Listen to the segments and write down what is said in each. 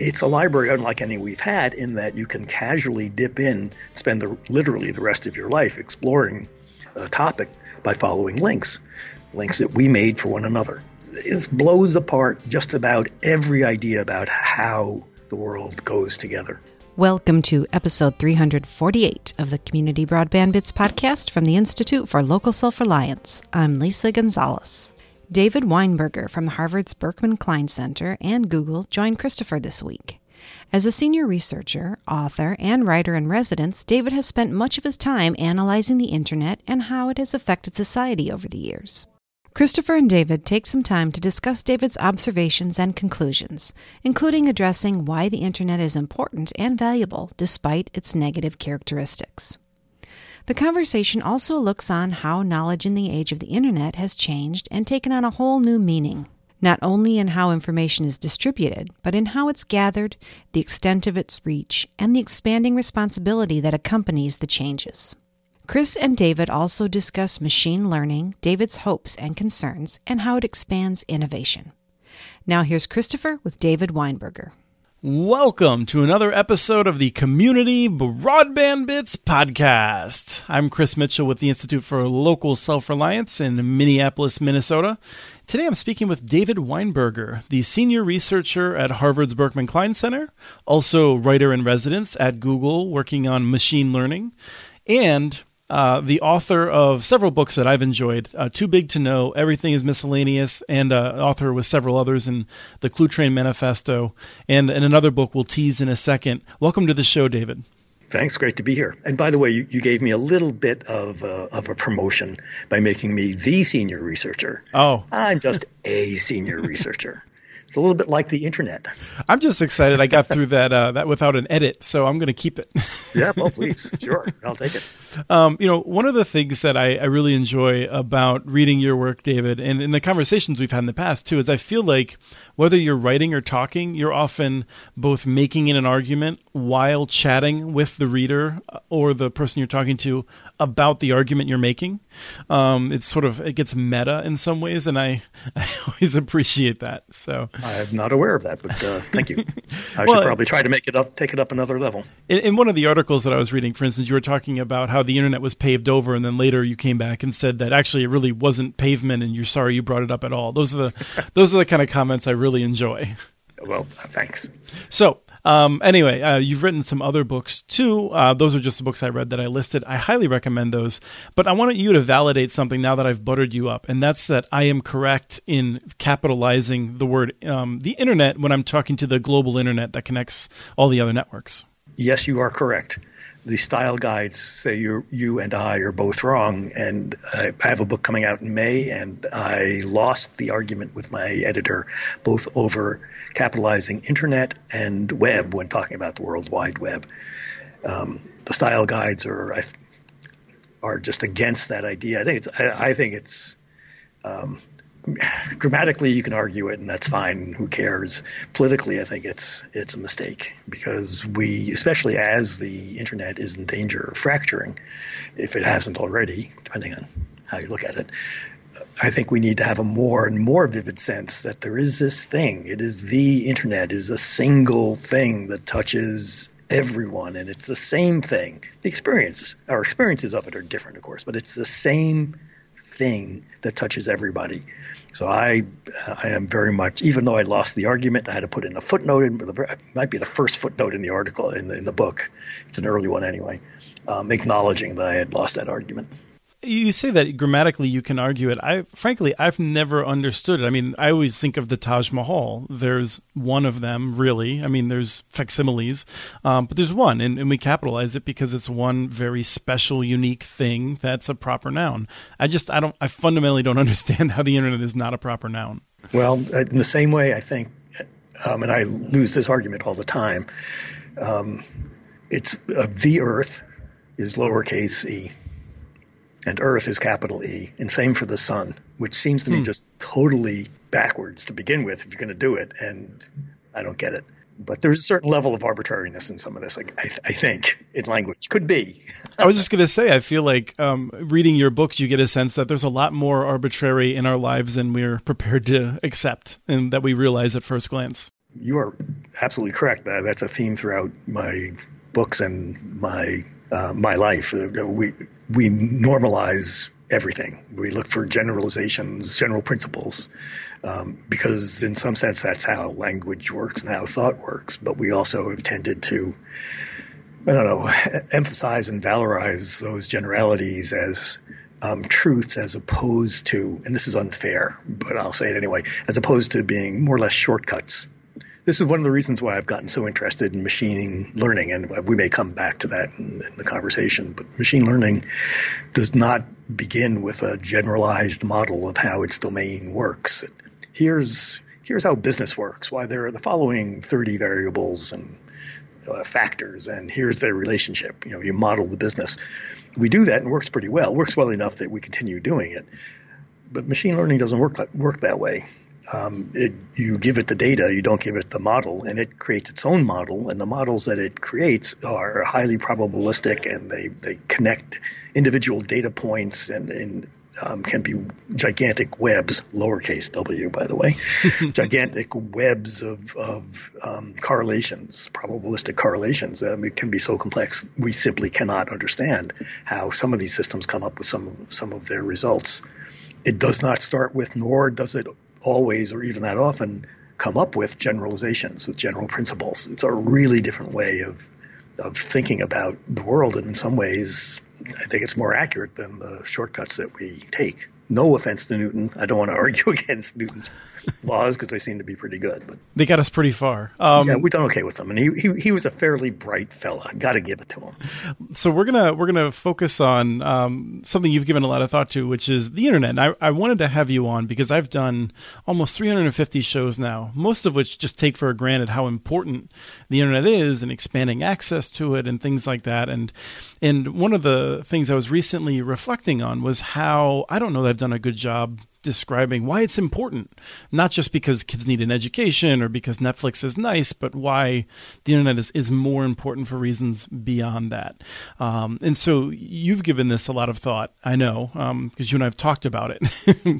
it's a library unlike any we've had in that you can casually dip in, spend the, literally the rest of your life exploring a topic by following links, links that we made for one another. It blows apart just about every idea about how the world goes together. Welcome to episode 348 of the Community Broadband Bits podcast from the Institute for Local Self Reliance. I'm Lisa Gonzalez. David Weinberger from Harvard's Berkman Klein Center and Google joined Christopher this week. As a senior researcher, author, and writer in residence, David has spent much of his time analyzing the internet and how it has affected society over the years. Christopher and David take some time to discuss David's observations and conclusions, including addressing why the internet is important and valuable despite its negative characteristics. The conversation also looks on how knowledge in the age of the internet has changed and taken on a whole new meaning, not only in how information is distributed, but in how it's gathered, the extent of its reach, and the expanding responsibility that accompanies the changes. Chris and David also discuss machine learning, David's hopes and concerns, and how it expands innovation. Now here's Christopher with David Weinberger. Welcome to another episode of the Community Broadband Bits podcast. I'm Chris Mitchell with the Institute for Local Self Reliance in Minneapolis, Minnesota. Today I'm speaking with David Weinberger, the senior researcher at Harvard's Berkman Klein Center, also writer in residence at Google working on machine learning, and uh, the author of several books that I've enjoyed uh, Too Big to Know, Everything is Miscellaneous, and uh, author with several others in the Cluetrain Manifesto, and, and another book we'll tease in a second. Welcome to the show, David. Thanks, great to be here. And by the way, you, you gave me a little bit of uh, of a promotion by making me the senior researcher. Oh, I'm just a senior researcher. It's a little bit like the internet. I'm just excited I got through that uh, that without an edit, so I'm going to keep it. yeah, well, please, sure, I'll take it. Um, you know, one of the things that I, I, really enjoy about reading your work, David, and in the conversations we've had in the past too, is I feel like whether you're writing or talking, you're often both making an argument while chatting with the reader uh, or the person you're talking to about the argument you're making. Um, it's sort of it gets meta in some ways, and I, I always appreciate that. So I'm not aware of that, but uh, thank you. I well, should probably try to make it up, take it up another level. In, in one of the articles that I was reading, for instance, you were talking about how the internet was paved over, and then later you came back and said that actually it really wasn't pavement, and you're sorry you brought it up at all. Those are the those are the kind of comments I really enjoy. Well, thanks. So, um, anyway, uh, you've written some other books too. Uh, those are just the books I read that I listed. I highly recommend those. But I wanted you to validate something now that I've buttered you up, and that's that I am correct in capitalizing the word um, the internet when I'm talking to the global internet that connects all the other networks. Yes, you are correct the style guides say you you and I are both wrong. And I have a book coming out in May, and I lost the argument with my editor, both over capitalizing internet and web when talking about the World Wide Web. Um, the style guides are are just against that idea. I think it's I, I think it's um, grammatically you can argue it and that's fine. Who cares? Politically i think it's it's a mistake because we especially as the internet is in danger of fracturing if it hasn't already depending on how you look at it i think we need to have a more and more vivid sense that there is this thing. It is the internet it is a single thing that touches everyone and it's the same thing. The experience our experiences of it are different of course but it's the same thing that touches everybody so I, I am very much, even though I lost the argument, I had to put in a footnote. In might be the first footnote in the article in the, in the book. It's an early one anyway, um, acknowledging that I had lost that argument you say that grammatically you can argue it. I frankly I've never understood it. I mean, I always think of the Taj Mahal. There's one of them, really. I mean, there's facsimiles, um, but there's one, and, and, we capitalize it because it's one very special, unique thing that's a proper noun. I just I don't I fundamentally don't understand how the internet is not a proper noun. Well, in the same way, I think, um, and I lose this argument all the time. Um, it's uh, the Earth is lowercase e and Earth is capital E, and same for the Sun, which seems to me hmm. just totally backwards to begin with if you're going to do it, and I don't get it. But there's a certain level of arbitrariness in some of this, like, I, I think, in language. Could be. I was just going to say, I feel like um, reading your books, you get a sense that there's a lot more arbitrary in our lives than we're prepared to accept and that we realize at first glance. you are absolutely correct. that's a theme throughout my books and my uh, my life. Uh, we we normalize everything. We look for generalizations, general principles, um, because in some sense that's how language works and how thought works. But we also have tended to, I don't know, emphasize and valorize those generalities as um, truths as opposed to, and this is unfair, but I'll say it anyway, as opposed to being more or less shortcuts this is one of the reasons why I've gotten so interested in machine learning, and we may come back to that in, in, the conversation. But machine learning does not begin with a generalized model of how its domain works. Here's here's how business works. Why there are the following 30 variables and uh, factors, and here's their relationship. You know, you model the business. We do that and it works pretty well. Works well enough that we continue doing it. But machine learning doesn't work work that way um, it, you give it the data, you don't give it the model, and it creates its own model. And the models that it creates are highly probabilistic, and they, they connect individual data points and, and um, can be gigantic webs, lowercase w, by the way, gigantic webs of, of um, correlations, probabilistic correlations. Um, it can be so complex we simply cannot understand how some of these systems come up with some some of their results. It does not start with, nor does it always or even that often come up with generalizations, with general principles. It's a really different way of of thinking about the world, and in some ways, I think it's more accurate than the shortcuts that we take. No offense to Newton. I don't want to argue against Newton's laws because they seem to be pretty good. But they got us pretty far. Um, yeah, we've done okay with them, and he, he he was a fairly bright fella. Got to give it to him. So we're gonna we're gonna focus on um, something you've given a lot of thought to, which is the internet. And I I wanted to have you on because I've done almost 350 shows now, most of which just take for granted how important the internet is and expanding access to it and things like that. And and one of the things I was recently reflecting on was how I don't know that I've done a good job describing why it's important, not just because kids need an education or because Netflix is nice, but why the internet is, is more important for reasons beyond that. Um, and so you've given this a lot of thought, I know, because um, you and I have talked about it,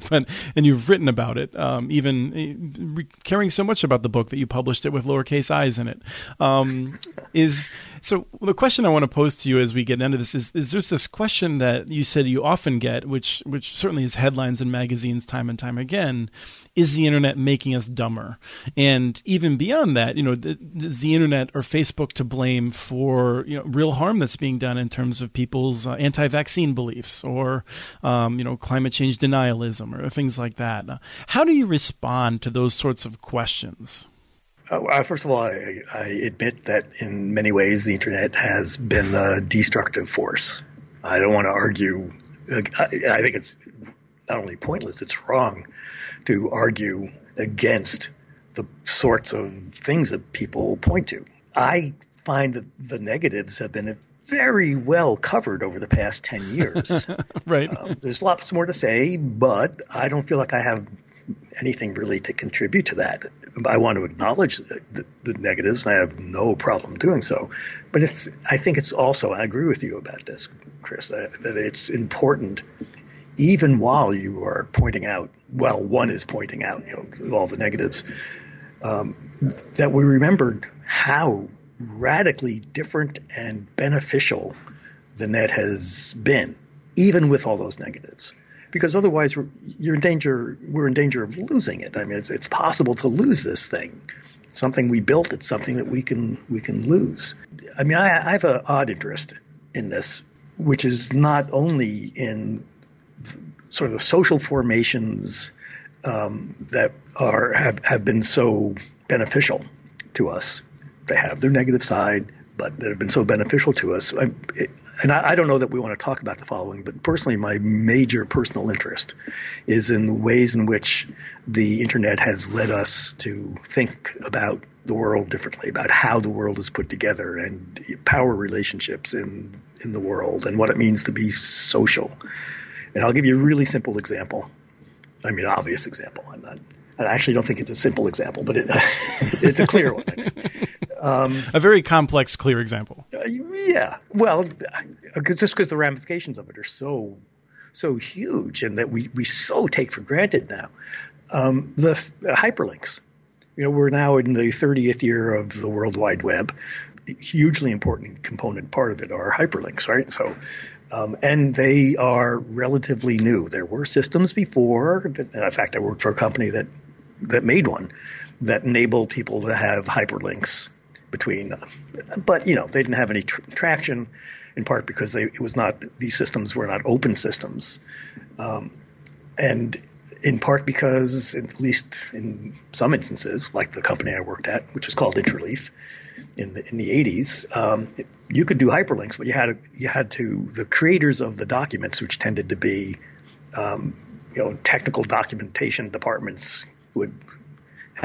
but and you've written about it, um, even eh, caring so much about the book that you published it with lowercase i's in it. Um, is so the question I want to pose to you as we get into this is: Is there's this question that you said you often get, which which certainly is headlines in magazines time and time again, is the internet making us dumber? And even beyond that, you know, is the internet or Facebook to blame for you know real harm that's being done in terms of people's uh, anti-vaccine beliefs or um, you know climate change denialism or things like that? How do you respond to those sorts of questions? Uh, first of all, I, I, admit that in many ways the internet has been a destructive force. I don't want to argue. I, I think it's not only pointless, it's wrong to argue against the sorts of things that people point to. I find that the negatives have been very well covered over the past 10 years. right. Um, there's lots more to say, but I don't feel like I have anything really to contribute to that. I want to acknowledge the, the, the, negatives, and I have no problem doing so. But it's, I think it's also, I agree with you about this, Chris, that, that it's important, even while you are pointing out, well, one is pointing out, you know, all the negatives, um, that we remembered how radically different and beneficial the net has been, even with all those negatives because otherwise you're in danger. We're in danger of losing it. I mean, it's, it's possible to lose this thing. Something we built. It's something that we can we can lose. I mean, I, I have an odd interest in this, which is not only in sort of the social formations um, that are have, have been so beneficial to us. They have their negative side, but that have been so beneficial to us. I, it, and I, I, don't know that we want to talk about the following, but personally, my major personal interest is in ways in which the internet has led us to think about the world differently, about how the world is put together and power relationships in in the world and what it means to be social. And I'll give you a really simple example. I mean, obvious example. I'm not. I actually don't think it's a simple example, but it, it's a clear one. Um, a very complex, clear example. Uh, yeah. Well, just because the ramifications of it are so so huge and that we, we so take for granted now. Um, the uh, hyperlinks. You know, we're now in the 30th year of the World Wide Web. hugely important component part of it are hyperlinks, right? So, um, and they are relatively new. There were systems before. That, in fact, I worked for a company that that made one that enabled people to have hyperlinks between, but you know, they didn't have any tr- traction in part because they, it was not these systems were not open systems, um, and in part because at least in some instances, like the company I worked at, which is called Interleaf, in the in the 80s, um, it, you could do hyperlinks, but you had to, you had to the creators of the documents, which tended to be um, you know technical documentation departments who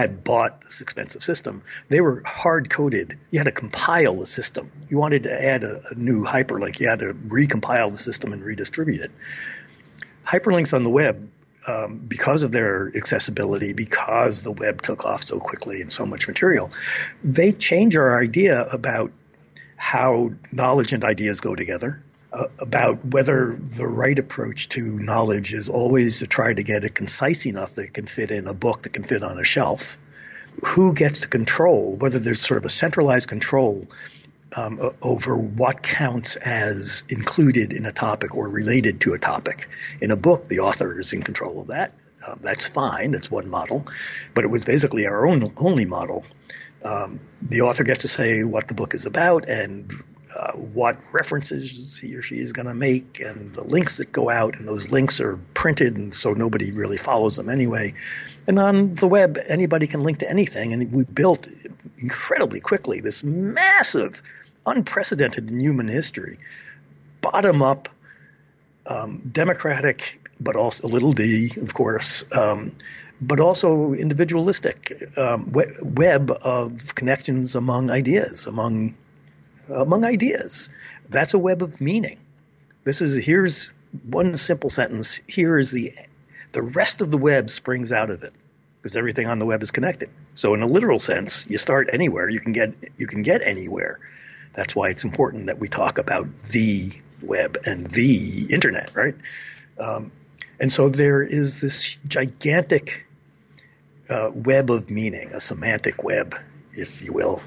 had bought this expensive system, they were hard coded. You had to compile the system. You wanted to add a, a new hyperlink, you had to recompile the system and redistribute it. Hyperlinks on the web, um, because of their accessibility, because the web took off so quickly and so much material, they change our idea about how knowledge and ideas go together uh, about whether the right approach to knowledge is always to try to get it concise enough that it can fit in a book that can fit on a shelf. Who gets to control, whether there's sort of a centralized control um, over what counts as included in a topic or related to a topic. In a book, the author is in control of that. Uh, that's fine. That's one model. But it was basically our own only model. Um, the author gets to say what the book is about and uh, what references he or she is going to make and the links that go out, and those links are printed, and so nobody really follows them anyway. And on the web, anybody can link to anything, and we built incredibly quickly this massive, unprecedented in human history, bottom up, um, democratic, but also a little d, of course. Um, but also individualistic um, web of connections among ideas, among among ideas. That's a web of meaning. This is here's one simple sentence. Here is the the rest of the web springs out of it because everything on the web is connected. So in a literal sense, you start anywhere. You can get you can get anywhere. That's why it's important that we talk about the web and the internet, right? Um, and so there is this gigantic uh, web of meaning, a semantic web, if you will,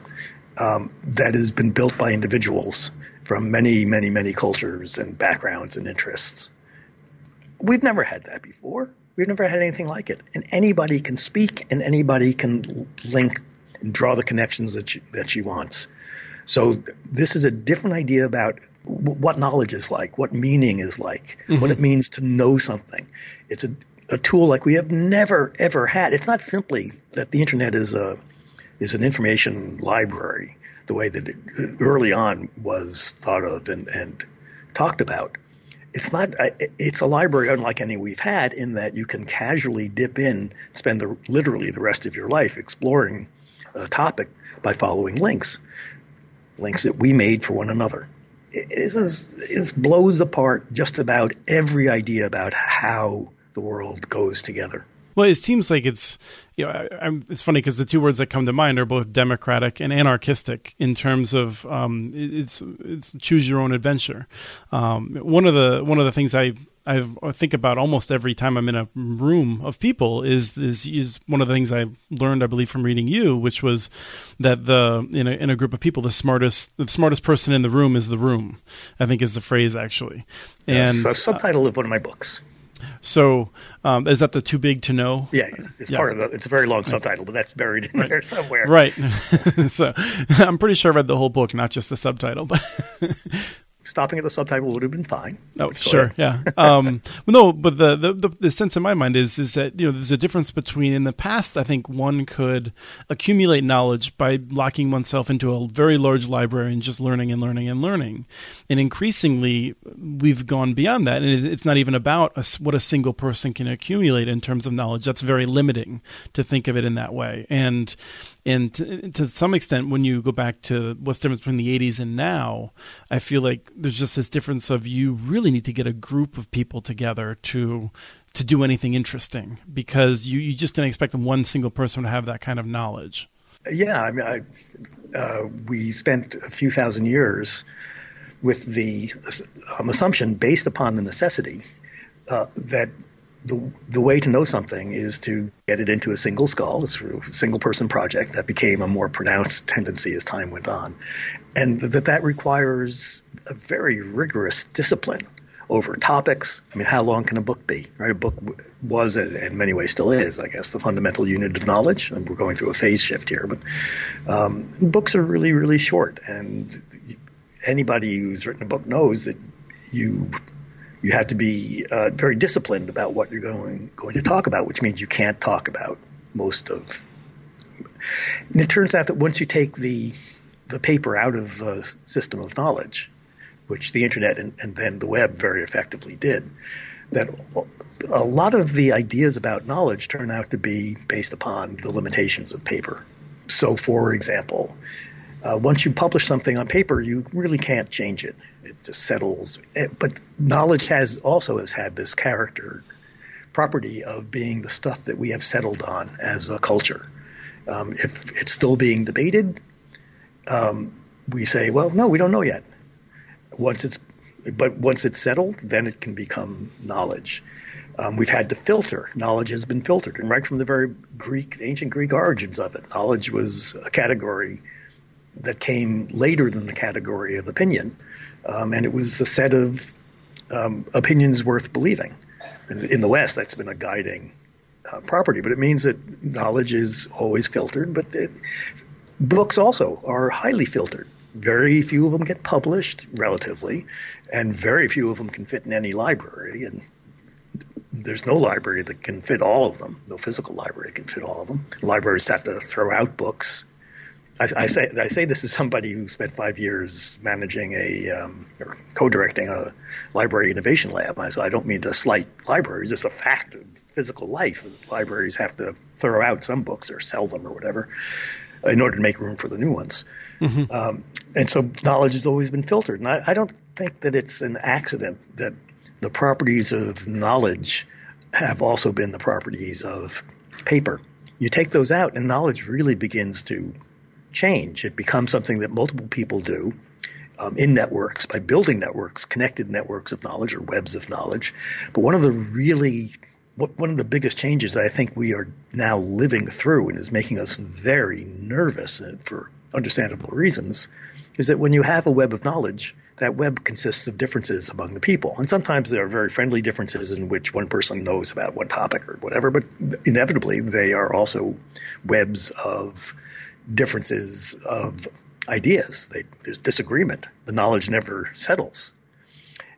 um, that has been built by individuals from many, many, many cultures and backgrounds and interests. We've never had that before. We've never had anything like it. And anybody can speak and anybody can link and draw the connections that she, that she wants. So this is a different idea about w- what knowledge is like, what meaning is like, mm-hmm. what it means to know something. It's a, a tool like we have never, ever had. It's not simply that the internet is a is an information library, the way that it early on was thought of and, and talked about. It's not. It's a library unlike any we've had in that you can casually dip in, spend the, literally the rest of your life exploring a topic by following links, links that we made for one another. It blows apart just about every idea about how the world goes together. Well, it seems like it's you know I, it's funny because the two words that come to mind are both democratic and anarchistic in terms of um, it's it's choose your own adventure. Um, one of the one of the things I I think about almost every time I'm in a room of people is is is one of the things I learned I believe from reading you, which was that the in a in a group of people the smartest the smartest person in the room is the room. I think is the phrase actually. And yes, subtitle uh, of one of my books. So um, is that the too big to know? Yeah, it's yeah. part of the. It's a very long subtitle, but that's buried in there somewhere. Right. so I'm pretty sure I read the whole book, not just the subtitle. But stopping at the subtitle would have been fine. Oh, sure, ahead. yeah. Um, well, no, but the, the, the the sense in my mind is is that you know there's a difference between in the past. I think one could accumulate knowledge by locking oneself into a very large library and just learning and learning and learning, and increasingly we've gone beyond that, and it's not even about a, what a single person can accumulate in terms of knowledge. That's very limiting to think of it in that way, and and to, to, some extent, when you go back to what's the difference between the 80s and now, I feel like there's just this difference of you really need to get a group of people together to to do anything interesting because you, you just didn't expect one single person to have that kind of knowledge. Yeah, I mean, I, uh, we spent a few thousand years with the um, assumption based upon the necessity uh, that the the way to know something is to get it into a single skull, through a single person project. That became a more pronounced tendency as time went on, and that that requires a very rigorous discipline over topics. I mean, how long can a book be? Right, a book was, and in many ways still is, I guess, the fundamental unit of knowledge. And we're going through a phase shift here, but um, books are really, really short, and anybody who's written a book knows that you you have to be uh, very disciplined about what you're going going to talk about, which means you can't talk about most of. And it turns out that once you take the the paper out of the system of knowledge, which the internet and, and then the web very effectively did, that a lot of the ideas about knowledge turn out to be based upon the limitations of paper. So, for example, uh, once you publish something on paper, you really can't change it. It just settles. But knowledge has also has had this character property of being the stuff that we have settled on as a culture. Um, if it's still being debated, um, we say, well, no, we don't know yet. Once it's, but once it's settled, then it can become knowledge. Um, we've had to filter. Knowledge has been filtered, and right from the very Greek, ancient Greek origins of it, knowledge was a category that came later than the category of opinion, um, and it was the set of um, opinions worth believing. In, in, the West, that's been a guiding uh, property, but it means that knowledge is always filtered. But it, books also are highly filtered. Very few of them get published, relatively, and very few of them can fit in any library. And there's no library that can fit all of them. No physical library can fit all of them. Libraries have to throw out books I, I, say I say this as somebody who spent five years managing a um, or co-directing a library innovation lab. I, so I don't mean to slight libraries; it's a fact of physical life. Libraries have to throw out some books or sell them or whatever in order to make room for the new ones. Mm-hmm. Um, and so knowledge has always been filtered. And I, I don't think that it's an accident that the properties of knowledge have also been the properties of paper. You take those out, and knowledge really begins to change. It becomes something that multiple people do um, in networks by building networks, connected networks of knowledge or webs of knowledge. But one of the really one of the biggest changes I think we are now living through and is making us very nervous for understandable reasons is that when you have a web of knowledge, that web consists of differences among the people. And sometimes there are very friendly differences in which one person knows about one topic or whatever, but inevitably they are also webs of differences of ideas. They, there's disagreement. The knowledge never settles.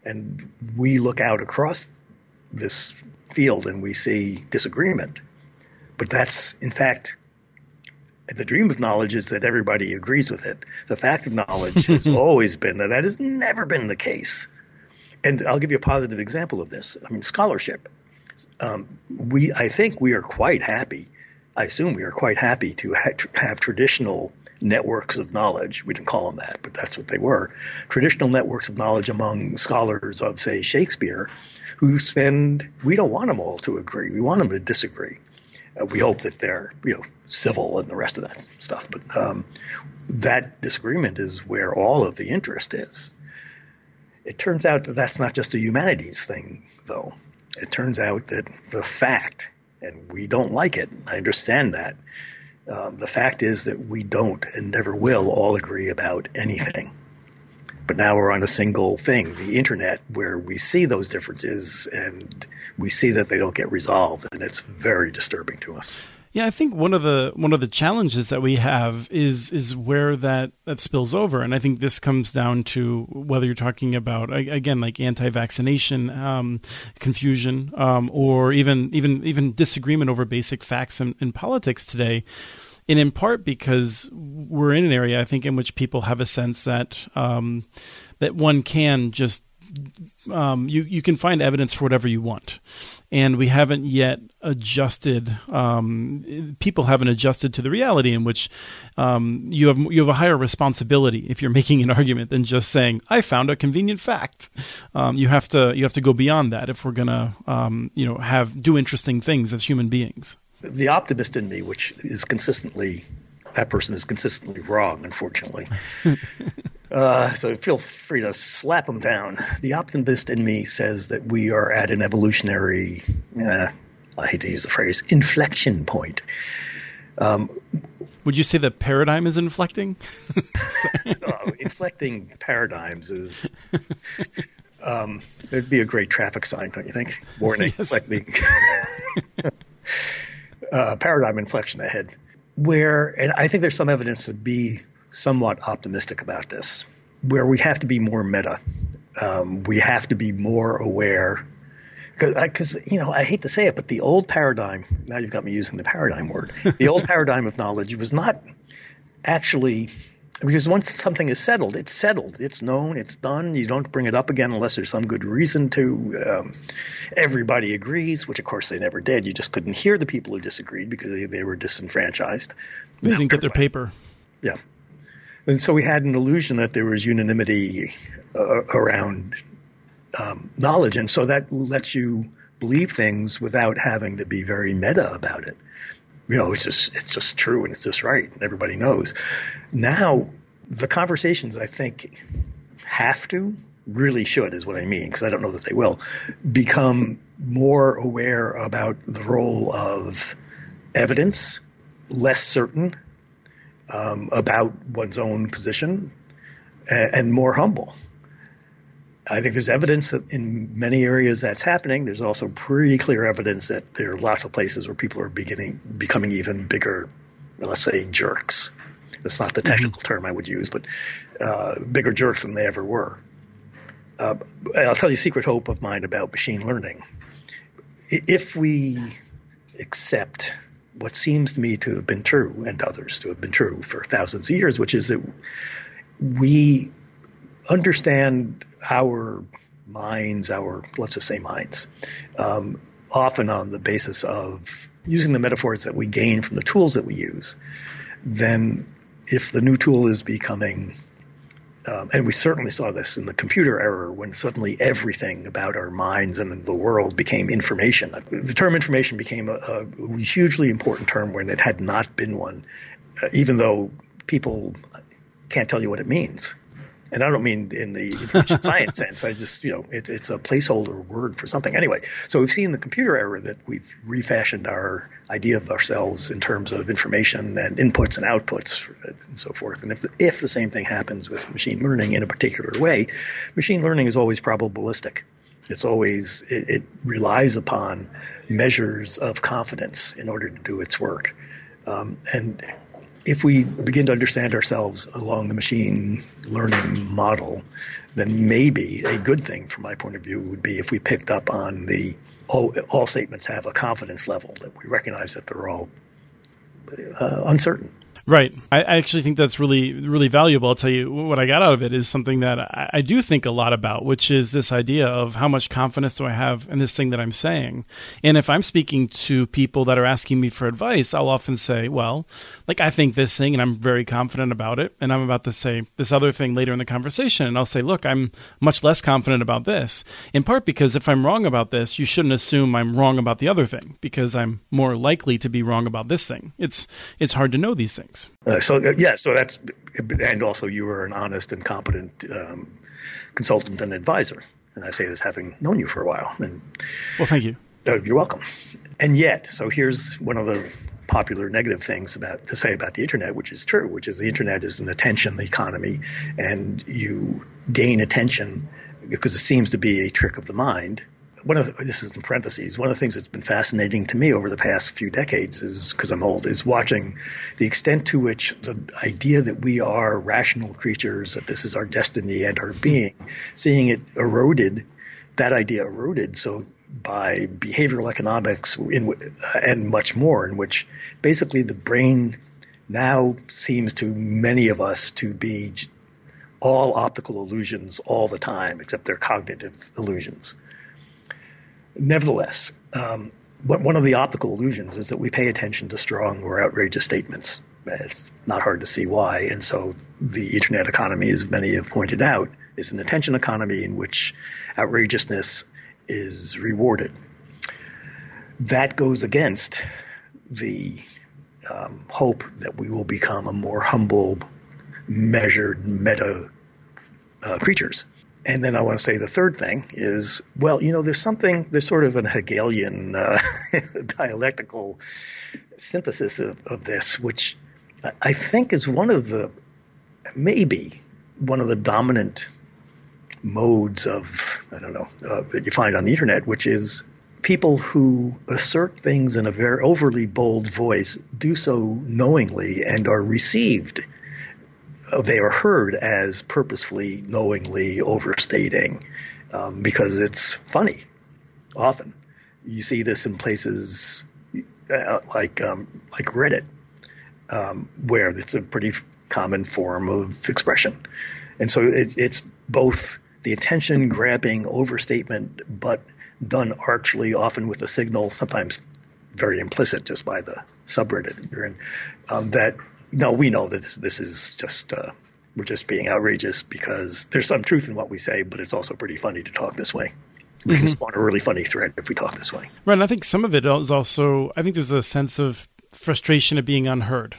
And we look out across this field and we see disagreement. But that's, in fact, the dream of knowledge is that everybody agrees with it. The fact of knowledge has always been that that has never been the case. And I'll give you a positive example of this. I mean, scholarship. Um, we, I think, we are quite happy I assume we are quite happy to ha- have traditional networks of knowledge. We didn't call them that, but that's what they were. Traditional networks of knowledge among scholars of, say, Shakespeare, who spend, we don't want them all to agree. We want them to disagree. Uh, we hope that they're, you know, civil and the rest of that stuff. But um, that disagreement is where all of the interest is. It turns out that that's not just a humanities thing, though. It turns out that the fact and we don't like it. I understand that. Um, the fact is that we don't and never will all agree about anything. But now we're on a single thing, the internet, where we see those differences and we see that they don't get resolved, and it's very disturbing to us. Yeah, I think one of the one of the challenges that we have is is where that that spills over, and I think this comes down to whether you're talking about again like anti-vaccination um, confusion, um, or even even even disagreement over basic facts in, in politics today. And in part because we're in an area I think in which people have a sense that um, that one can just um, you you can find evidence for whatever you want, and we haven't yet adjusted. Um, people haven't adjusted to the reality in which um, you have you have a higher responsibility if you're making an argument than just saying I found a convenient fact. Um, you have to you have to go beyond that if we're gonna um, you know have do interesting things as human beings. The optimist in me, which is consistently that person is consistently wrong, unfortunately. Uh, so feel free to slap them down. The optimist in me says that we are at an evolutionary, uh, I hate to use the phrase, inflection point. Um, Would you say the paradigm is inflecting? uh, inflecting paradigms is. Um, it'd be a great traffic sign, don't you think? Warning, yes. inflecting. uh, paradigm inflection ahead. Where, and I think there's some evidence to be somewhat optimistic about this, where we have to be more meta. Um, we have to be more aware. Because, you know, I hate to say it, but the old paradigm, now you've got me using the paradigm word, the old paradigm of knowledge was not actually because once something is settled, it's settled. It's known. It's done. You don't bring it up again unless there's some good reason to. Um, everybody agrees, which of course they never did. You just couldn't hear the people who disagreed because they, they were disenfranchised. They didn't get their paper. Yeah, and so we had an illusion that there was unanimity uh, around um, knowledge, and so that lets you believe things without having to be very meta about it you know, it's just it's just true and it's just right. And everybody knows. Now, the conversations I think have to really should is what I mean because I don't know that they will become more aware about the role of evidence, less certain um, about one's own position, and, and more humble. I think there's evidence that in many areas that's happening. There's also pretty clear evidence that there are lots of places where people are beginning becoming even bigger, let's say jerks. That's not the mm-hmm. technical mm-hmm. term I would use, but uh, bigger jerks than they ever were. Uh, I'll tell you a secret hope of mine about machine learning. If we accept what seems to me to have been true and others to have been true for thousands of years, which is that we understand our minds, our, let's just say minds, um, often on the basis of using the metaphors that we gain from the tools that we use, then if the new tool is becoming um, and we certainly saw this in the computer era when suddenly everything about our minds and the world became information. The term information became a, a hugely important term when it had not been one, uh, even though people can't tell you what it means and I don't mean in the information science sense. I just, you know, it, it's a placeholder word for something. Anyway, so we've seen the computer era that we've refashioned our idea of ourselves in terms of information and inputs and outputs and so forth. And if the, if the same thing happens with machine learning in a particular way, machine learning is always probabilistic. It's always it, it relies upon measures of confidence in order to do its work. Um, and if we begin to understand ourselves along the machine learning model, then maybe a good thing from my point of view would be if we picked up on the all, all statements have a confidence level that we recognize that they're all uh, uncertain. Right. I, actually think that's really, really valuable. I'll tell you what I got out of it is something that I, I, do think a lot about, which is this idea of how much confidence do I have in this thing that I'm saying. And if I'm speaking to people that are asking me for advice, I'll often say, well, like I think this thing and I'm very confident about it. And I'm about to say this other thing later in the conversation. And I'll say, look, I'm much less confident about this. In part because if I'm wrong about this, you shouldn't assume I'm wrong about the other thing because I'm more likely to be wrong about this thing. It's, it's hard to know these things things. Uh, so uh, yeah, so that's and also you were an honest and competent um, consultant and advisor, and I say this having known you for a while. And well, thank you. Uh, you're welcome. And yet, so here's one of the popular negative things about to say about the internet, which is true, which is the internet is an attention economy, and you gain attention because it seems to be a trick of the mind one of the, this is in parentheses. One of the things that's been fascinating to me over the past few decades is because I'm old is watching the extent to which the idea that we are rational creatures, that this is our destiny and our being, seeing it eroded, that idea eroded. So by behavioral economics in, and much more, in which basically the brain now seems to many of us to be all optical illusions all the time, except they're cognitive illusions. Nevertheless, um, one of the optical illusions is that we pay attention to strong or outrageous statements. It's not hard to see why. And so the internet economy, as many have pointed out, is an attention economy in which outrageousness is rewarded. That goes against the um, hope that we will become a more humble, measured, meta uh, creatures. And then I want to say the third thing is, well, you know, there's something, there's sort of an Hegelian uh, dialectical synthesis of, of this, which I think is one of the, maybe one of the dominant modes of, I don't know, uh, that you find on the internet, which is people who assert things in a very overly bold voice do so knowingly and are received they are heard as purposefully, knowingly overstating um, because it's funny. Often, you see this in places uh, like um, like Reddit, um, where it's a pretty common form of expression, and so it, it's both the attention grabbing overstatement, but done archly, often with a signal, sometimes very implicit just by the subreddit you're in, um, that no, we know that this, this is just uh, we're just being outrageous because there's some truth in what we say, but it's also pretty funny to talk this way. We mm-hmm. can spawn a really funny thread if we talk this way. Right, and I think some of it is also. I think there's a sense of frustration of being unheard.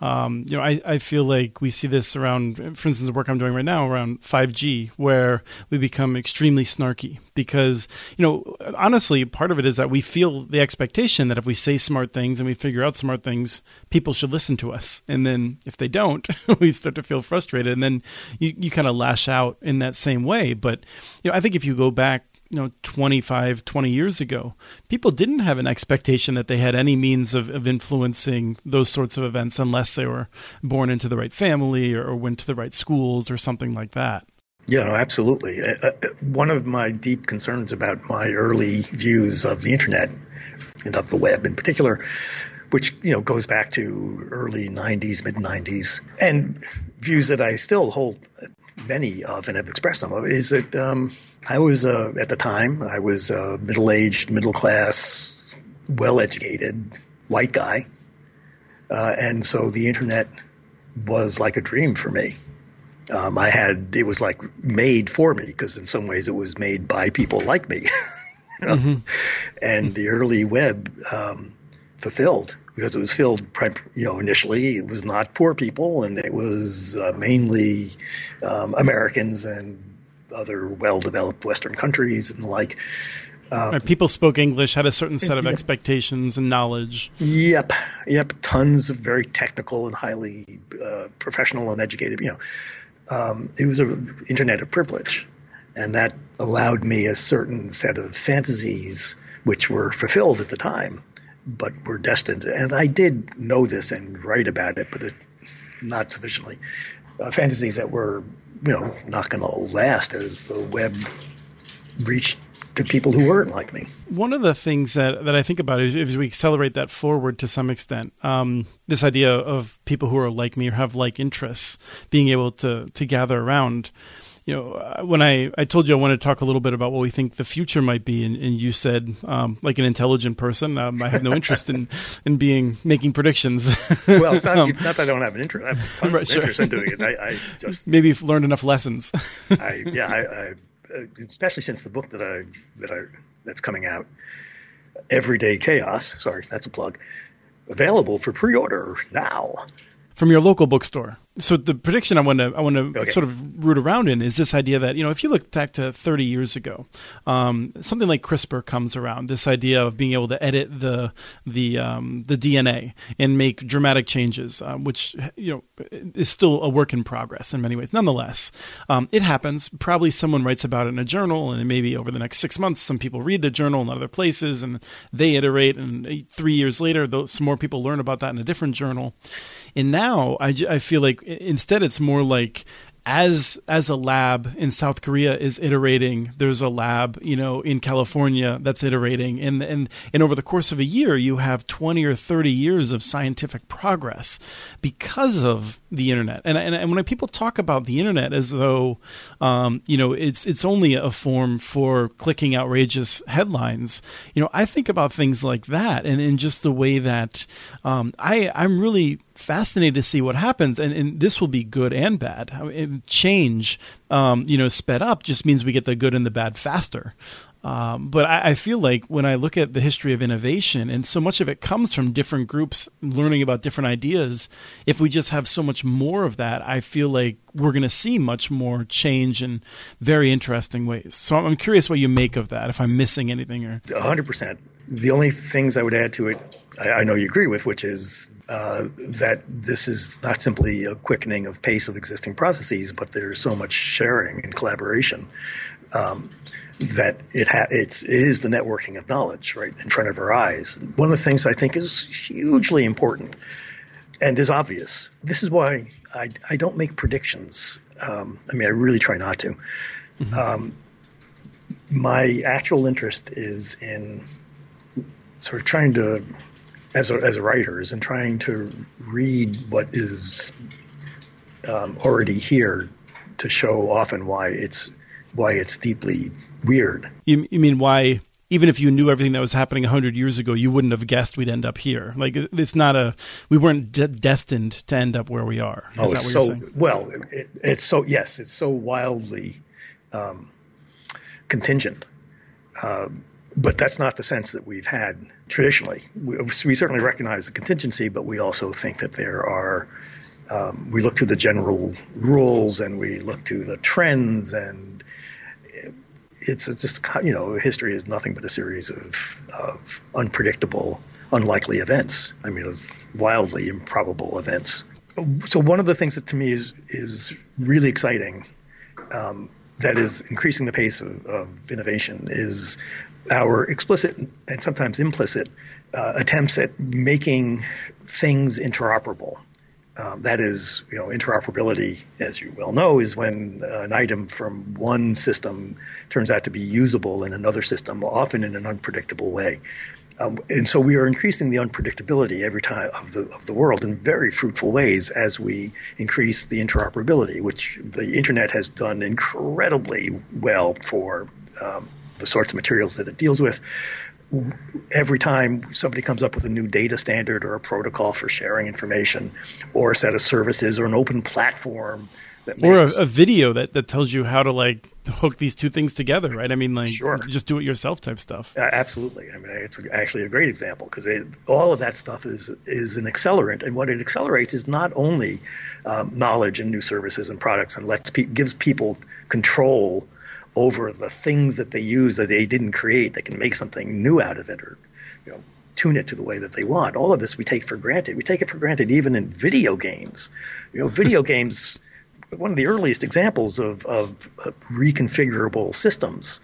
Um, you know, I, I feel like we see this around, for instance, the work I'm doing right now around 5G, where we become extremely snarky because, you know, honestly, part of it is that we feel the expectation that if we say smart things and we figure out smart things, people should listen to us. And then if they don't, we start to feel frustrated. And then you, you kind of lash out in that same way. But, you know, I think if you go back you know 25 20 years ago people didn't have an expectation that they had any means of, of influencing those sorts of events unless they were born into the right family or, or went to the right schools or something like that yeah, no, absolutely. Uh, uh, one of my deep concerns about my early views of the internet and of the web in particular, which you know goes back to early '90s, mid '90s, and views that I still hold many of and have expressed some of, is that um, I was uh, at the time I was a middle-aged, middle-class, well-educated white guy, uh, and so the internet was like a dream for me. Um, I had it was like made for me because in some ways it was made by people like me, you know? mm-hmm. and the early web um, fulfilled because it was filled, you know, initially it was not poor people and it was uh, mainly um, Americans and other well-developed Western countries and the like. Um, right, people spoke English, had a certain set of yep. expectations and knowledge. Yep, yep. Tons of very technical and highly uh, professional and educated. You know, um, it was an internet of privilege, and that allowed me a certain set of fantasies which were fulfilled at the time, but were destined. And I did know this and write about it, but it, not sufficiently. Uh, fantasies that were you know, not going to last as the web reached to people who weren't like me. One of the things that, that I think about is if we accelerate that forward to some extent, um, this idea of people who are like me or have like interests being able to to gather around you know, uh, when I, I told you I wanted to talk a little bit about what we think the future might be, and, and you said, um, like an intelligent person, um, I have no interest in, in being making predictions. well, it's not, um, it's not, that I don't have an interest. I have tons right, of sure. interest in doing it. I, I just maybe you've learned enough lessons. I, yeah, I, I, uh, especially since the book that I that I that's coming out, Everyday Chaos. Sorry, that's a plug. Available for pre-order now from your local bookstore so the prediction I want to I want to okay. sort of root around in is this idea that you know if you look back to 30 years ago, um, something like CRISPR comes around. This idea of being able to edit the the um, the DNA and make dramatic changes, uh, which you know is still a work in progress in many ways. Nonetheless, um, it happens. Probably someone writes about it in a journal, and maybe over the next six months, some people read the journal in other places, and they iterate. And three years later, those, some more people learn about that in a different journal. And now I, I feel like instead it's more like as as a lab in South Korea is iterating, there's a lab, you know, in California that's iterating, and and and over the course of a year, you have 20 or 30 years of scientific progress because of the internet. And and, and when people talk about the internet as though, um, you know, it's it's only a form for clicking outrageous headlines, you know, I think about things like that, and in just the way that um, I I'm really fascinated to see what happens, and, and this will be good and bad. I mean, change, um, you know, sped up just means we get the good and the bad faster. Um, but I, I, feel like when I look at the history of innovation, and so much of it comes from different groups learning about different ideas, if we just have so much more of that, I feel like we're going to see much more change in very interesting ways. So I'm curious what you make of that, if I'm missing anything. or 100%. The only things I would add to it, I, I know you agree with, which is uh, that this is not simply a quickening of pace of existing processes, but there's so much sharing and collaboration. Um, that it ha- it's, it is the networking of knowledge right in front of our eyes. One of the things I think is hugely important and is obvious. This is why I, I don't make predictions. Um, I mean, I really try not to. Mm-hmm. Um, my actual interest is in sort of trying to, as a, as a writer, is in trying to read what is um, already here to show often why it's why it's deeply weird. You, you mean why? Even if you knew everything that was happening hundred years ago, you wouldn't have guessed we'd end up here. Like it's not a we weren't de- destined to end up where we are. Is oh, it's so well. It, it's so yes, it's so wildly um, contingent. Uh, but that's not the sense that we've had traditionally. We, we, certainly recognize the contingency, but we also think that there are. Um, we look to the general rules and we look to the trends and it's just you know history is nothing but a series of of unpredictable, unlikely events. I mean, wildly improbable events. So one of the things that to me is is really exciting, um, that is increasing the pace of, of, innovation, is our explicit and sometimes implicit uh, attempts at making things interoperable. Um, that is, you know, interoperability, as you well know, is when uh, an item from one system turns out to be usable in another system, often in an unpredictable way. Um, and so we are increasing the unpredictability every time of the of the world in very fruitful ways as we increase the interoperability, which the internet has done incredibly well for um, the sorts of materials that it deals with. Every time somebody comes up with a new data standard or a protocol for sharing information or a set of services or an open platform or a, a, video that, that tells you how to like hook these two things together right i mean like sure. just do it yourself type stuff uh, absolutely i mean it's actually a great example because all of that stuff is is an accelerant and what it accelerates is not only um, knowledge and new services and products and lets pe- gives people control over the things that they use that they didn't create They can make something new out of it or you know tune it to the way that they want. All of this we take for granted. We take it for granted even in video games. You know, video games one of the earliest examples of, of, of reconfigurable systems.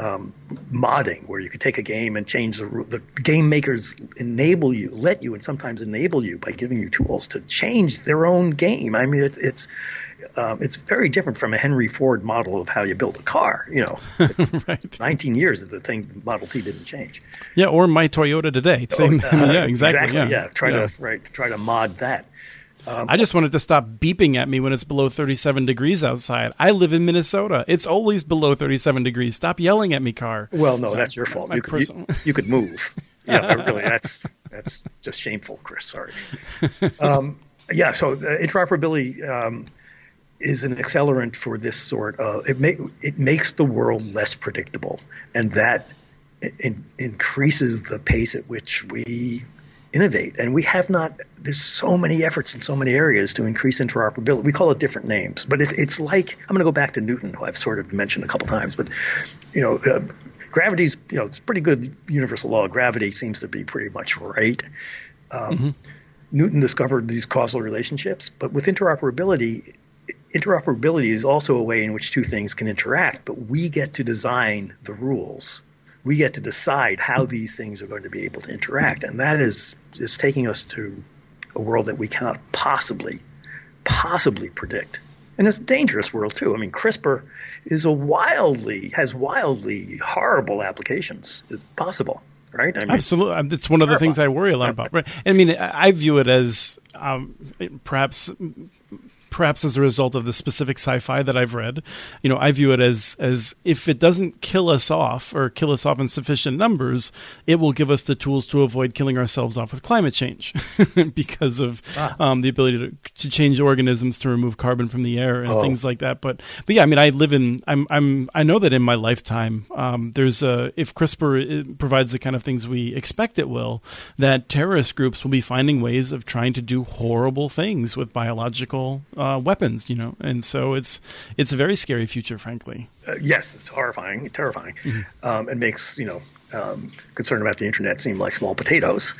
Um, modding, where you could take a game and change the the game makers enable you, let you, and sometimes enable you by giving you tools to change their own game. I mean, it's it's um, it's very different from a Henry Ford model of how you build a car. You know, right. 19 years that the thing, the Model T didn't change. Yeah, or my Toyota today. Oh, Same, uh, yeah, exactly. exactly yeah. yeah. try yeah. to right, try to mod that. Um, I just wanted to stop beeping at me when it's below 37 degrees outside. I live in Minnesota. It's always below 37 degrees. Stop yelling at me, car. Well, no, Sorry, that's your fault. You could, you, you could move. yeah, really, that's that's just shameful, Chris. Sorry. Um, yeah, so interoperability um, is an accelerant for this sort of it. It makes the world less predictable, and that in, increases the pace at which we innovate. And we have not. There's so many efforts in so many areas to increase interoperability. We call it different names, but it, it's like I'm going to go back to Newton, who I've sort of mentioned a couple times. But you know, uh, gravity's you know it's pretty good universal law of gravity seems to be pretty much right. Um, mm-hmm. Newton discovered these causal relationships, but with interoperability, interoperability is also a way in which two things can interact, but we get to design the rules. We get to decide how these things are going to be able to interact, and that is is taking us to a world that we cannot possibly possibly predict. And it's a dangerous world too. I mean, CRISPR is a wildly has wildly horrible applications. It's possible right? I mean, Absolutely, it's one of the things I worry a lot about. Right? I mean, I view it as um, perhaps perhaps as a result of the specific sci-fi that I've read, you know, I view it as as if it doesn't kill us off or kill us off in sufficient numbers, it will give us the tools to avoid killing ourselves off with climate change because of ah. um, the ability to, to change organisms to remove carbon from the air and oh. things like that. But but yeah, I mean, I live in I'm I'm I know that in my lifetime, um, there's a if CRISPR uh, provides the kind of things we expect it will, that terrorist groups will be finding ways of trying to do horrible things with biological uh, weapons, you know, and so it's it's a very scary future, frankly. Uh, yes, it's horrifying, terrifying. Mm-hmm. Um, it makes you know um, concern about the internet seem like small potatoes.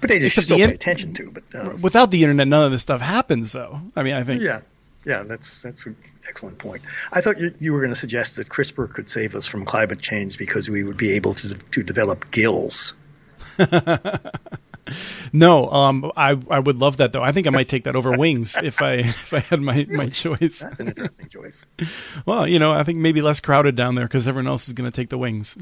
Potatoes you should still in- pay attention to, but um, without the internet, none of this stuff happens. Though, I mean, I think yeah, yeah, that's that's an excellent point. I thought you, you were going to suggest that CRISPR could save us from climate change because we would be able to to develop gills. no, um, I I would love that though. I think I might take that over wings if I if I had my my choice. That's an interesting choice. well, you know, I think maybe less crowded down there because everyone else is going to take the wings.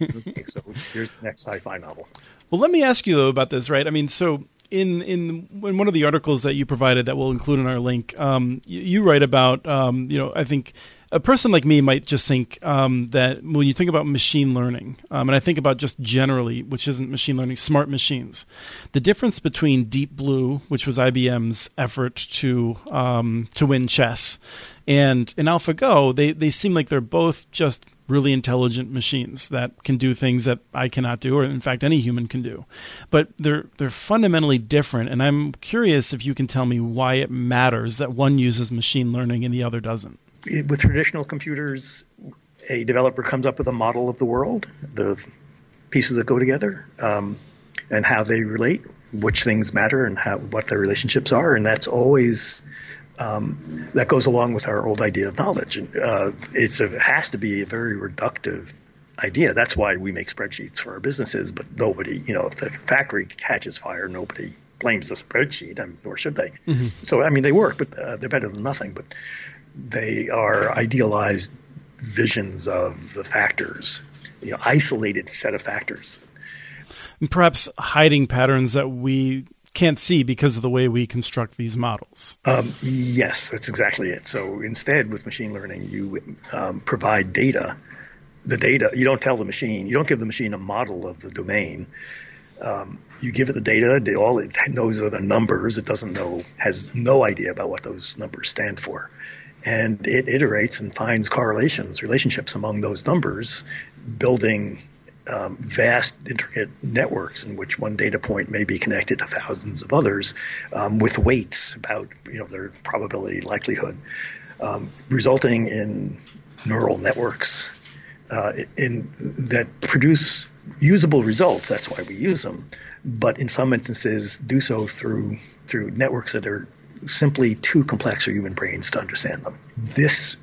okay, so here's the next sci-fi novel. Well, let me ask you though about this, right? I mean, so in in in one of the articles that you provided that we'll include in our link, um, you, you, write about um, you know I think a person like me might just think um, that when you think about machine learning, um, and I think about just generally, which isn't machine learning, smart machines, the difference between Deep Blue, which was IBM's effort to um, to win chess, and in AlphaGo, they they seem like they're both just really intelligent machines that can do things that I cannot do, or in fact any human can do. But they're they're fundamentally different, and I'm curious if you can tell me why it matters that one uses machine learning and the other doesn't with traditional computers, a developer comes up with a model of the world, the pieces that go together, um, and how they relate, which things matter, and how what their relationships are, and that's always um, that goes along with our old idea of knowledge. Uh, it's a, it has to be a very reductive idea. That's why we make spreadsheets for our businesses, but nobody, you know, if the factory catches fire, nobody blames the spreadsheet, I mean, nor should they. Mm-hmm. So, I mean, they work, but uh, they're better than nothing. But they are idealized visions of the factors, you know, isolated set of factors. And perhaps hiding patterns that we can't see because of the way we construct these models. Um, yes, that's exactly it. So instead, with machine learning, you um, provide data. The data, you don't tell the machine, you don't give the machine a model of the domain. Um, you give it the data, all it knows are the numbers. It doesn't know, has no idea about what those numbers stand for and it iterates and finds correlations, relationships among those numbers, building um, vast, intricate networks in which one data point may be connected to thousands of others um, with weights about you know their probability, likelihood, um, resulting in neural networks uh, in that produce usable results. That's why we use them, but in some instances do so through through networks that are simply too complex for human brains to understand them. This,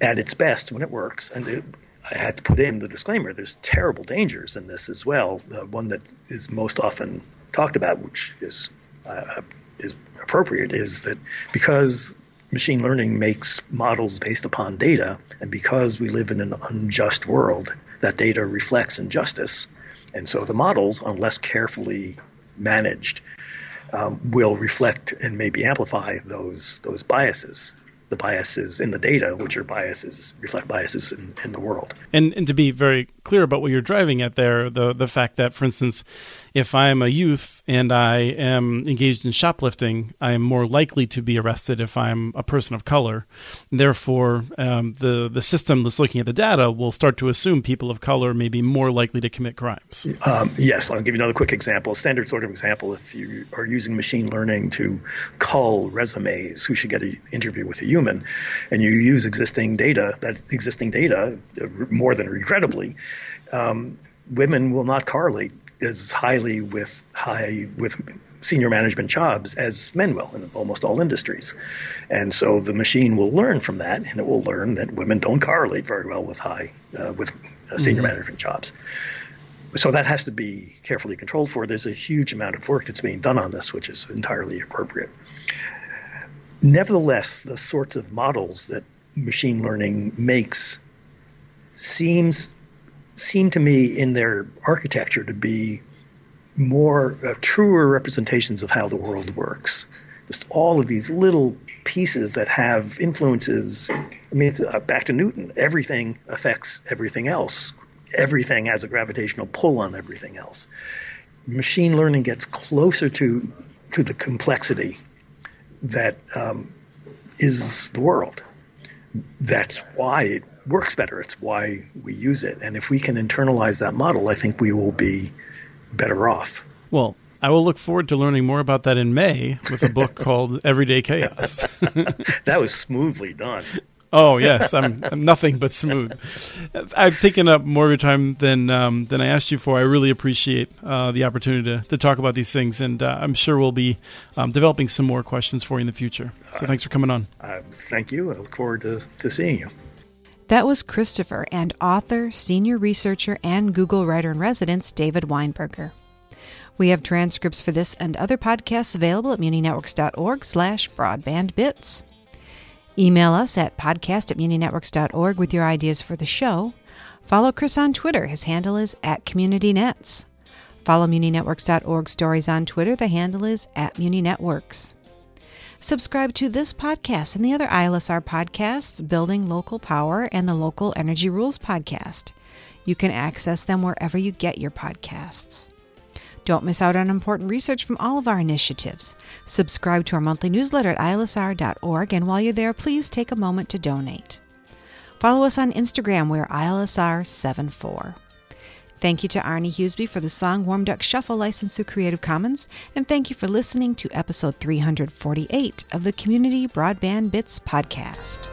at its best, when it works, and it, I had to put in the disclaimer, there's terrible dangers in this as well. The one that is most often talked about, which is uh, is appropriate, is that because machine learning makes models based upon data, and because we live in an unjust world, that data reflects injustice. And so the models, unless carefully managed, um, will reflect and maybe amplify those those biases the biases in the data, which are biases, reflect biases in, in the world. And, and to be very clear about what you're driving at there, the, the fact that, for instance, if I'm a youth and I am engaged in shoplifting, I am more likely to be arrested if I'm a person of color. Therefore, um, the the system that's looking at the data will start to assume people of color may be more likely to commit crimes. Um, yes, I'll give you another quick example. A standard sort of example: if you are using machine learning to cull resumes, who should get an interview with a human, and you use existing data, that existing data, uh, more than regrettably, um, women will not correlate as highly with high with senior management jobs as men will in almost all industries. And so the machine will learn from that, and it will learn that women don't correlate very well with high uh, with uh, senior mm-hmm. management jobs. So that has to be carefully controlled for. There's a huge amount of work that's being done on this, which is entirely appropriate. Nevertheless, the sorts of models that machine learning makes seems seem to me in their architecture to be more uh, truer representations of how the world works just all of these little pieces that have influences. I mean, it's uh, back to Newton. Everything affects everything else. Everything has a gravitational pull on everything else. Machine learning gets closer to to the complexity that um, is the world. That's why it works better. It's why we use it. And if we can internalize that model, I think we will be better off. Well, I will look forward to learning more about that in May with a book called Everyday Chaos. that was smoothly done. Oh yes, I'm, I'm, nothing but smooth. I've taken up more of your time than um, than I asked you for. I really appreciate uh, the opportunity to, to talk about these things, and uh, I'm sure we'll be um, developing some more questions for you in the future. So thanks for coming on. Uh, thank you. I look forward to, to seeing you. That was Christopher and author, senior researcher, and Google writer in residence David Weinberger. We have transcripts for this and other podcasts available at muninetworks.org slash broadbandbits. Email us at podcast at muninetworks.org with your ideas for the show. Follow Chris on Twitter. His handle is at CommunityNets. Follow muninetworks.org stories on Twitter. The handle is at muninetworks. Subscribe to this podcast and the other ILSR podcasts, Building Local Power and the Local Energy Rules podcast. You can access them wherever you get your podcasts. Don't miss out on important research from all of our initiatives. Subscribe to our monthly newsletter at ilsr.org, and while you're there, please take a moment to donate. Follow us on Instagram, we're ILSR74. Thank you to Arne Huseby for the song Warm Duck Shuffle licensed through Creative Commons, and thank you for listening to episode 348 of the Community Broadband Bits podcast.